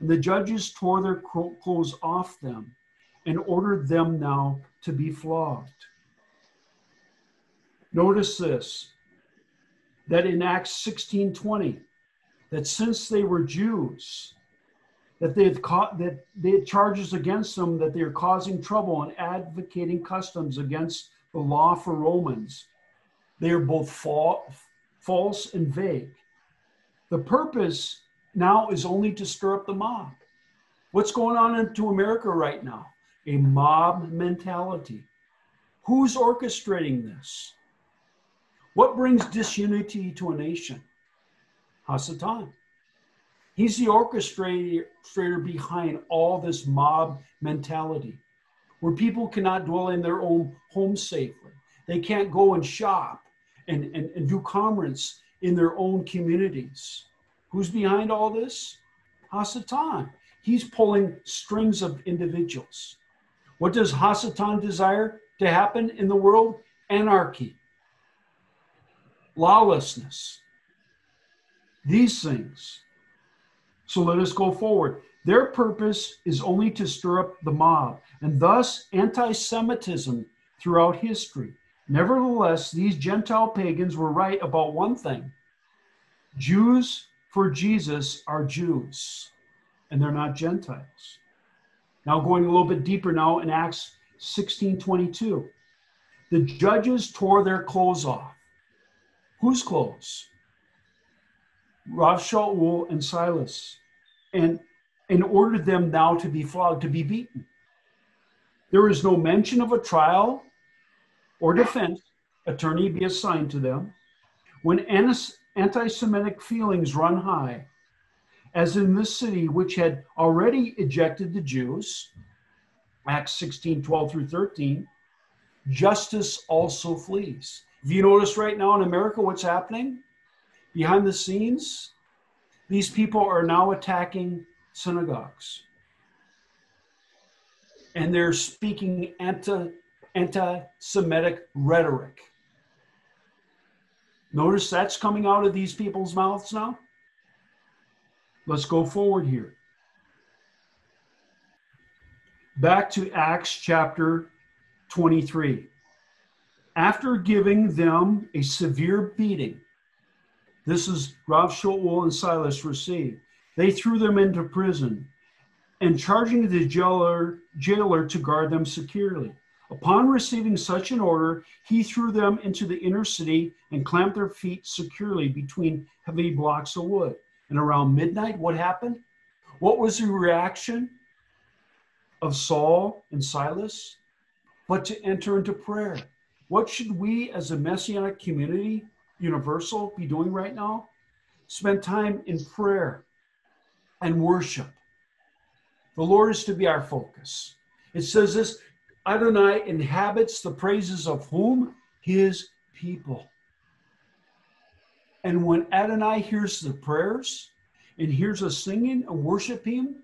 and the judges tore their clothes off them and ordered them now to be flogged. Notice this that in Acts 16:20, that since they were Jews, that they had caught that they had charges against them that they are causing trouble and advocating customs against the law for Romans. They are both fa- false and vague. The purpose now is only to stir up the mob. What's going on into America right now? A mob mentality. Who's orchestrating this? What brings disunity to a nation? Hasatan. He's the orchestrator behind all this mob mentality, where people cannot dwell in their own home safely. They can't go and shop and, and, and do commerce in their own communities. Who's behind all this? Hasatan. He's pulling strings of individuals. What does Hasatan desire to happen in the world? Anarchy, lawlessness. These things so let us go forward. Their purpose is only to stir up the mob, and thus anti Semitism throughout history. Nevertheless, these Gentile pagans were right about one thing Jews for Jesus are Jews, and they're not Gentiles. Now, going a little bit deeper now in Acts 16 22. The judges tore their clothes off. Whose clothes? Rav Shaul and Silas and, and ordered them now to be flogged, to be beaten. There is no mention of a trial or defense attorney be assigned to them. When anti Semitic feelings run high, as in this city which had already ejected the Jews, Acts 16 12 through 13, justice also flees. If you notice right now in America what's happening behind the scenes, these people are now attacking synagogues. And they're speaking anti, anti-Semitic rhetoric. Notice that's coming out of these people's mouths now. Let's go forward here. Back to Acts chapter 23. After giving them a severe beating, this is Rav Shaul and Silas received. They threw them into prison and charging the jailer, jailer to guard them securely. Upon receiving such an order, he threw them into the inner city and clamped their feet securely between heavy blocks of wood. And around midnight, what happened? What was the reaction of Saul and Silas? But to enter into prayer. What should we as a messianic community Universal be doing right now? Spend time in prayer and worship. The Lord is to be our focus. It says this Adonai inhabits the praises of whom? His people. And when Adonai hears the prayers and hears us singing and worshiping,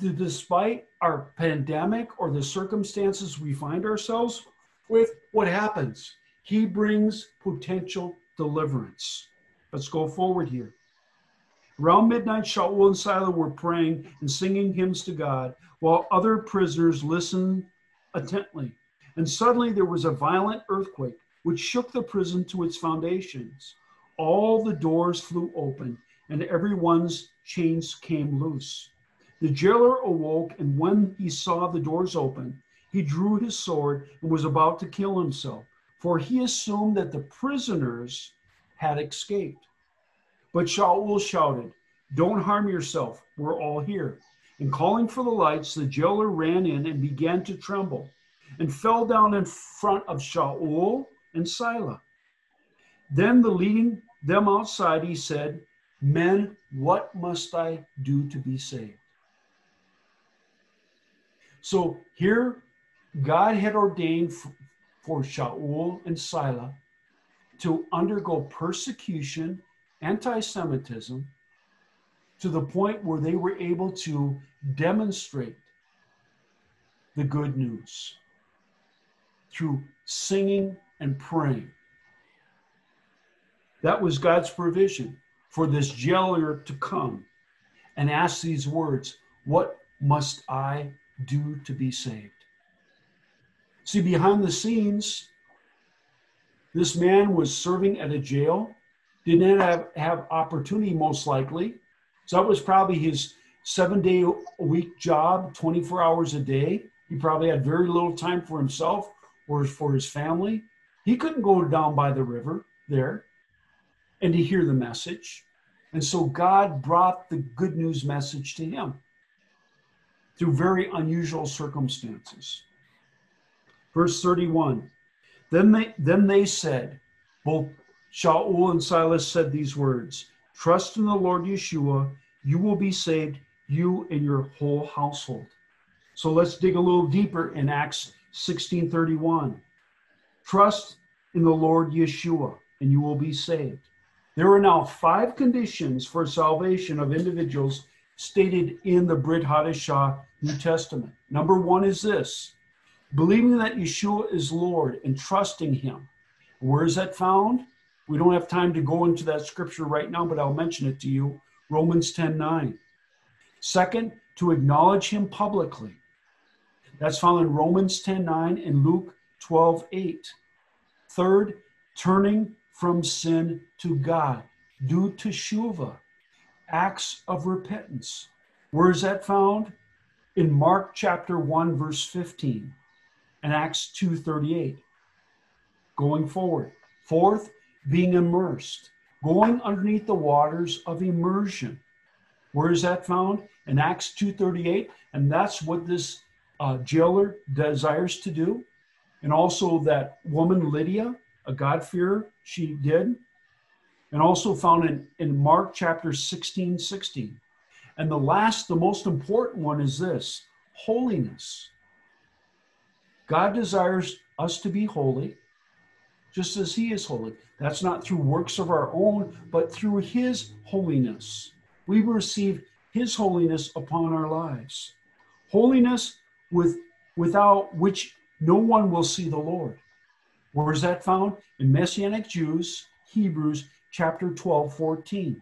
despite our pandemic or the circumstances we find ourselves with, what happens? He brings potential deliverance. Let's go forward here. Around midnight, Shaul and Silas were praying and singing hymns to God, while other prisoners listened intently. And suddenly there was a violent earthquake, which shook the prison to its foundations. All the doors flew open, and everyone's chains came loose. The jailer awoke, and when he saw the doors open, he drew his sword and was about to kill himself for he assumed that the prisoners had escaped. But Shaul shouted, Don't harm yourself, we're all here. And calling for the lights, the jailer ran in and began to tremble. and fell down in front of Shaul and Silas. Then the leading them outside, he said, Men, what must I do to be saved? So here, God had ordained for Shaul and Silas to undergo persecution, anti Semitism, to the point where they were able to demonstrate the good news through singing and praying. That was God's provision for this jailer to come and ask these words What must I do to be saved? See, behind the scenes, this man was serving at a jail, didn't have, have opportunity, most likely. So that was probably his seven day a week job, 24 hours a day. He probably had very little time for himself or for his family. He couldn't go down by the river there and to hear the message. And so God brought the good news message to him through very unusual circumstances. Verse 31 Then they, then they said, both Shaul and Silas said these words Trust in the Lord Yeshua, you will be saved, you and your whole household. So let's dig a little deeper in Acts 16:31. Trust in the Lord Yeshua, and you will be saved. There are now five conditions for salvation of individuals stated in the Brit Hadashah New Testament. Number one is this believing that Yeshua is Lord and trusting Him. Where is that found? We don't have time to go into that scripture right now, but I'll mention it to you. Romans 10 9. Second, to acknowledge Him publicly. That's found in Romans 10 9 and Luke 12 8. Third, turning from sin to God. Do teshuva, acts of repentance. Where is that found? In Mark chapter 1, verse 15 and Acts 2:38. Going forward. Fourth, being immersed, going underneath the waters of immersion. Where is that found? In Acts 2:38, and that's what this uh, jailer desires to do. And also that woman Lydia, a God-fearer, she did. And also found in, in Mark chapter 16, 16. And the last, the most important one is this holiness. God desires us to be holy, just as He is holy. That's not through works of our own, but through His holiness. We receive His holiness upon our lives. Holiness with, without which no one will see the Lord. Where is that found? In Messianic Jews, Hebrews chapter 12, 14.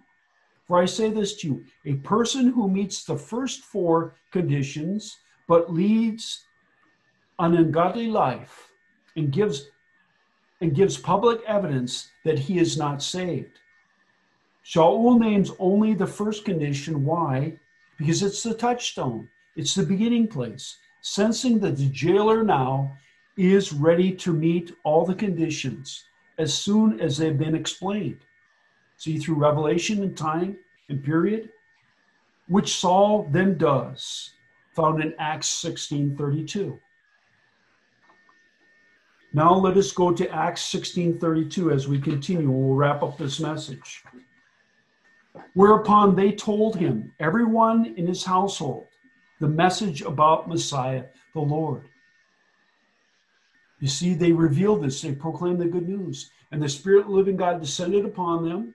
For I say this to you a person who meets the first four conditions, but leads an ungodly life and gives and gives public evidence that he is not saved. Shaul names only the first condition. Why? Because it's the touchstone, it's the beginning place. Sensing that the jailer now is ready to meet all the conditions as soon as they've been explained. See, through revelation and time and period, which Saul then does, found in Acts 16 32. Now let us go to Acts 16:32 as we continue. We'll wrap up this message. Whereupon they told him, everyone in his household, the message about Messiah, the Lord. You see, they revealed this, they proclaimed the good news, and the Spirit of the living God descended upon them.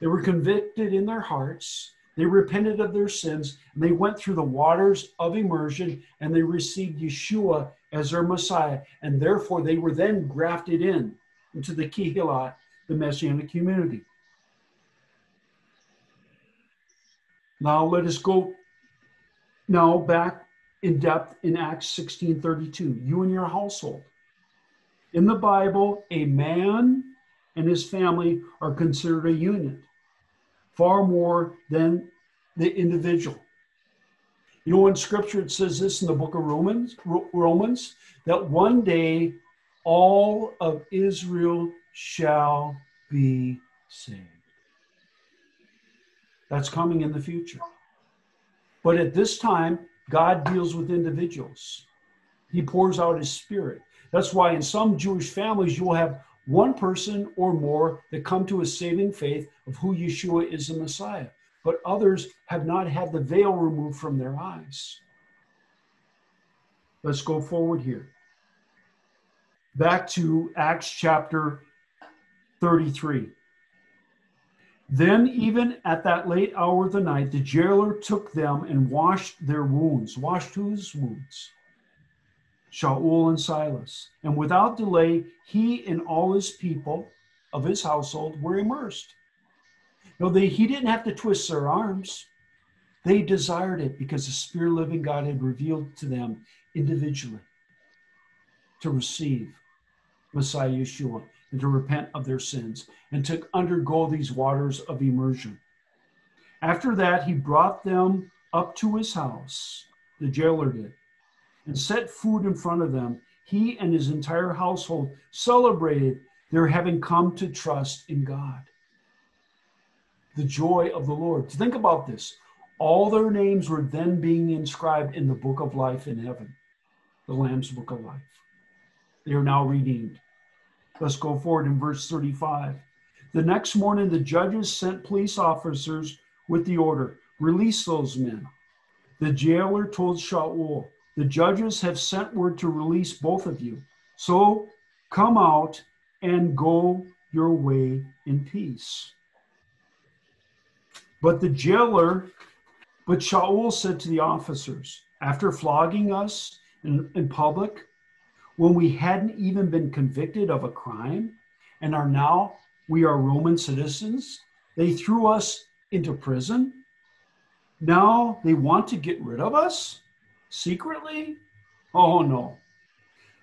They were convicted in their hearts. They repented of their sins, and they went through the waters of immersion, and they received Yeshua as their Messiah, and therefore they were then grafted in into the Kehillah, the Messianic community. Now let us go now back in depth in Acts 16:32. You and your household. In the Bible, a man and his family are considered a unit, far more than the individual. You know, in scripture, it says this in the book of Romans, Romans, that one day all of Israel shall be saved. That's coming in the future. But at this time, God deals with individuals. He pours out his spirit. That's why in some Jewish families, you will have one person or more that come to a saving faith of who Yeshua is the Messiah, but others have not had the veil removed from their eyes. Let's go forward here. Back to Acts chapter 33. Then, even at that late hour of the night, the jailer took them and washed their wounds. Washed whose wounds? Shaul and Silas. And without delay, he and all his people of his household were immersed. No, they, he didn't have to twist their arms. They desired it because the Spirit living God had revealed to them individually to receive Messiah Yeshua and to repent of their sins and to undergo these waters of immersion. After that, he brought them up to his house, the jailer did, and set food in front of them. He and his entire household celebrated their having come to trust in God. The joy of the Lord. Think about this. All their names were then being inscribed in the book of life in heaven, the Lamb's book of life. They are now redeemed. Let's go forward in verse 35. The next morning, the judges sent police officers with the order release those men. The jailer told Shaul, The judges have sent word to release both of you. So come out and go your way in peace. But the jailer, but Shaul said to the officers, After flogging us in, in public, when we hadn't even been convicted of a crime and are now we are Roman citizens. They threw us into prison. Now they want to get rid of us secretly? Oh no.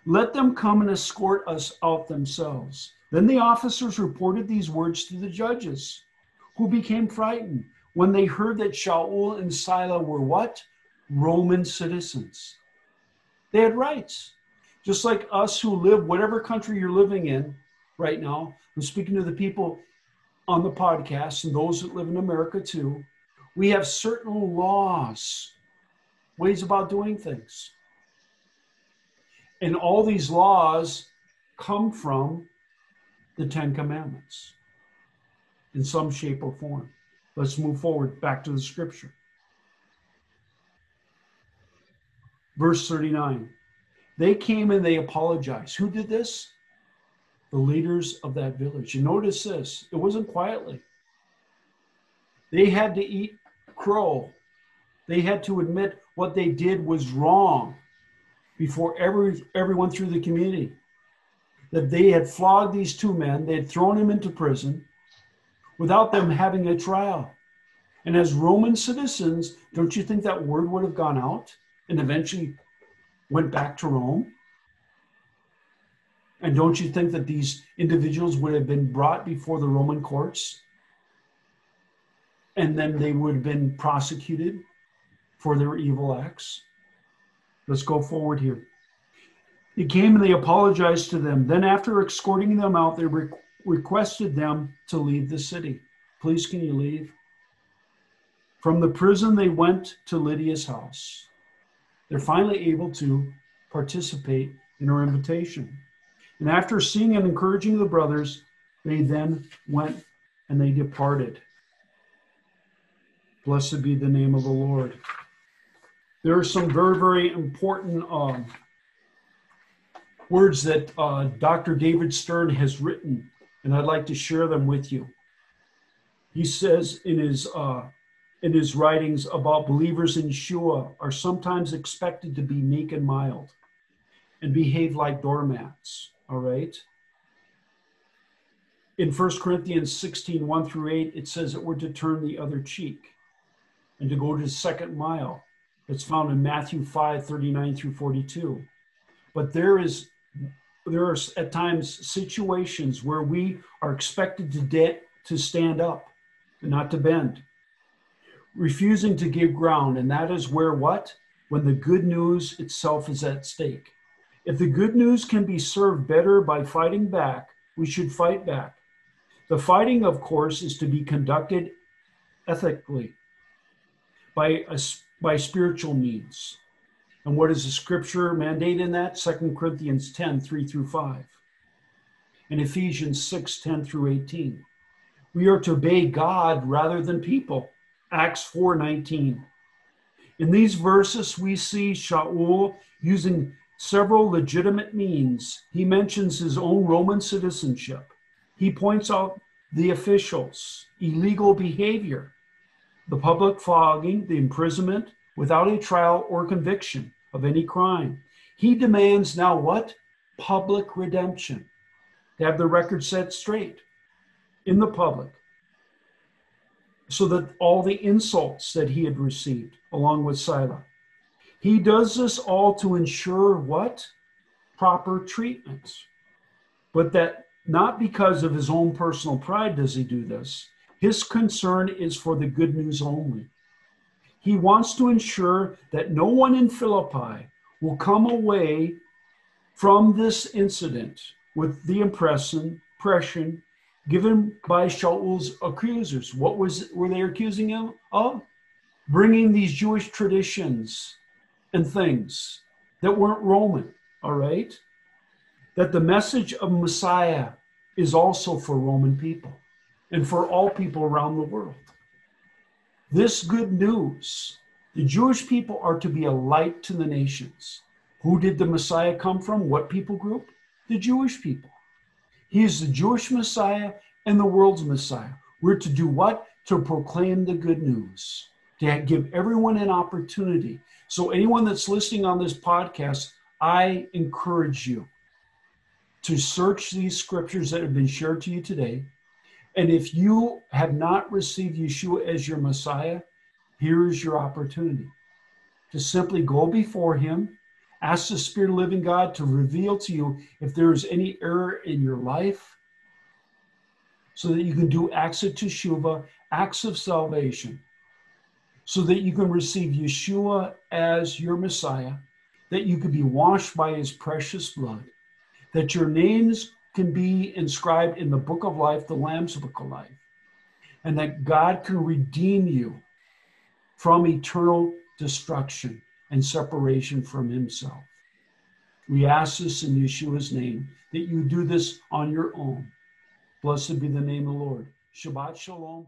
Let them come and escort us out themselves. Then the officers reported these words to the judges, who became frightened when they heard that Shaul and Silas were what? Roman citizens. They had rights just like us who live whatever country you're living in right now. I'm speaking to the people on the podcast and those that live in America too. We have certain laws, ways about doing things. And all these laws come from the Ten Commandments in some shape or form. Let's move forward back to the scripture. Verse 39 they came and they apologized. Who did this? The leaders of that village. You notice this, it wasn't quietly. They had to eat crow. They had to admit what they did was wrong before every, everyone through the community. That they had flogged these two men, they had thrown him into prison without them having a trial. And as Roman citizens, don't you think that word would have gone out and eventually went back to Rome? And don't you think that these individuals would have been brought before the Roman courts? And then they would have been prosecuted for their evil acts? Let's go forward here. He came and they apologized to them. Then, after escorting them out, they re- requested them to leave the city. Please, can you leave? From the prison, they went to Lydia's house they're finally able to participate in her invitation. And after seeing and encouraging the brothers, they then went and they departed. Blessed be the name of the Lord. There are some very, very important um, words that uh, Dr. David Stern has written, and I'd like to share them with you. He says in his uh, in his writings about believers in Yeshua are sometimes expected to be meek and mild and behave like doormats. All right. In 1 Corinthians 16, 1 through 8, it says that we're to turn the other cheek and to go to the second mile. It's found in Matthew 5, 39 through 42. But there is there are at times situations where we are expected to de- to stand up and not to bend refusing to give ground. And that is where what? When the good news itself is at stake. If the good news can be served better by fighting back, we should fight back. The fighting, of course, is to be conducted ethically by, a, by spiritual means. And what is the scripture mandate in that? 2 Corinthians 10, 3 through 5. And Ephesians 6, 10 through 18. We are to obey God rather than people. Acts 4, 19. In these verses, we see Shaul using several legitimate means. He mentions his own Roman citizenship. He points out the officials' illegal behavior, the public flogging, the imprisonment without a trial or conviction of any crime. He demands now what? Public redemption. To have the record set straight in the public so that all the insults that he had received along with Silas. He does this all to ensure what? Proper treatments. But that not because of his own personal pride does he do this. His concern is for the good news only. He wants to ensure that no one in Philippi will come away from this incident with the impression, impression given by Shaul's accusers. What was were they accusing him of? Bringing these Jewish traditions and things that weren't Roman, all right? That the message of Messiah is also for Roman people and for all people around the world. This good news, the Jewish people are to be a light to the nations. Who did the Messiah come from? What people group? The Jewish people. He is the Jewish Messiah and the world's Messiah. We're to do what? To proclaim the good news, to give everyone an opportunity. So, anyone that's listening on this podcast, I encourage you to search these scriptures that have been shared to you today. And if you have not received Yeshua as your Messiah, here is your opportunity to simply go before Him, ask the Spirit of living God to reveal to you if there is any error in your life, so that you can do acts of teshuvah, acts of salvation, so that you can receive Yeshua as your Messiah, that you can be washed by His precious blood that your names can be inscribed in the book of life, the Lamb's book of life, and that God can redeem you from eternal destruction and separation from Himself. We ask this in Yeshua's name, that you do this on your own. Blessed be the name of the Lord. Shabbat Shalom.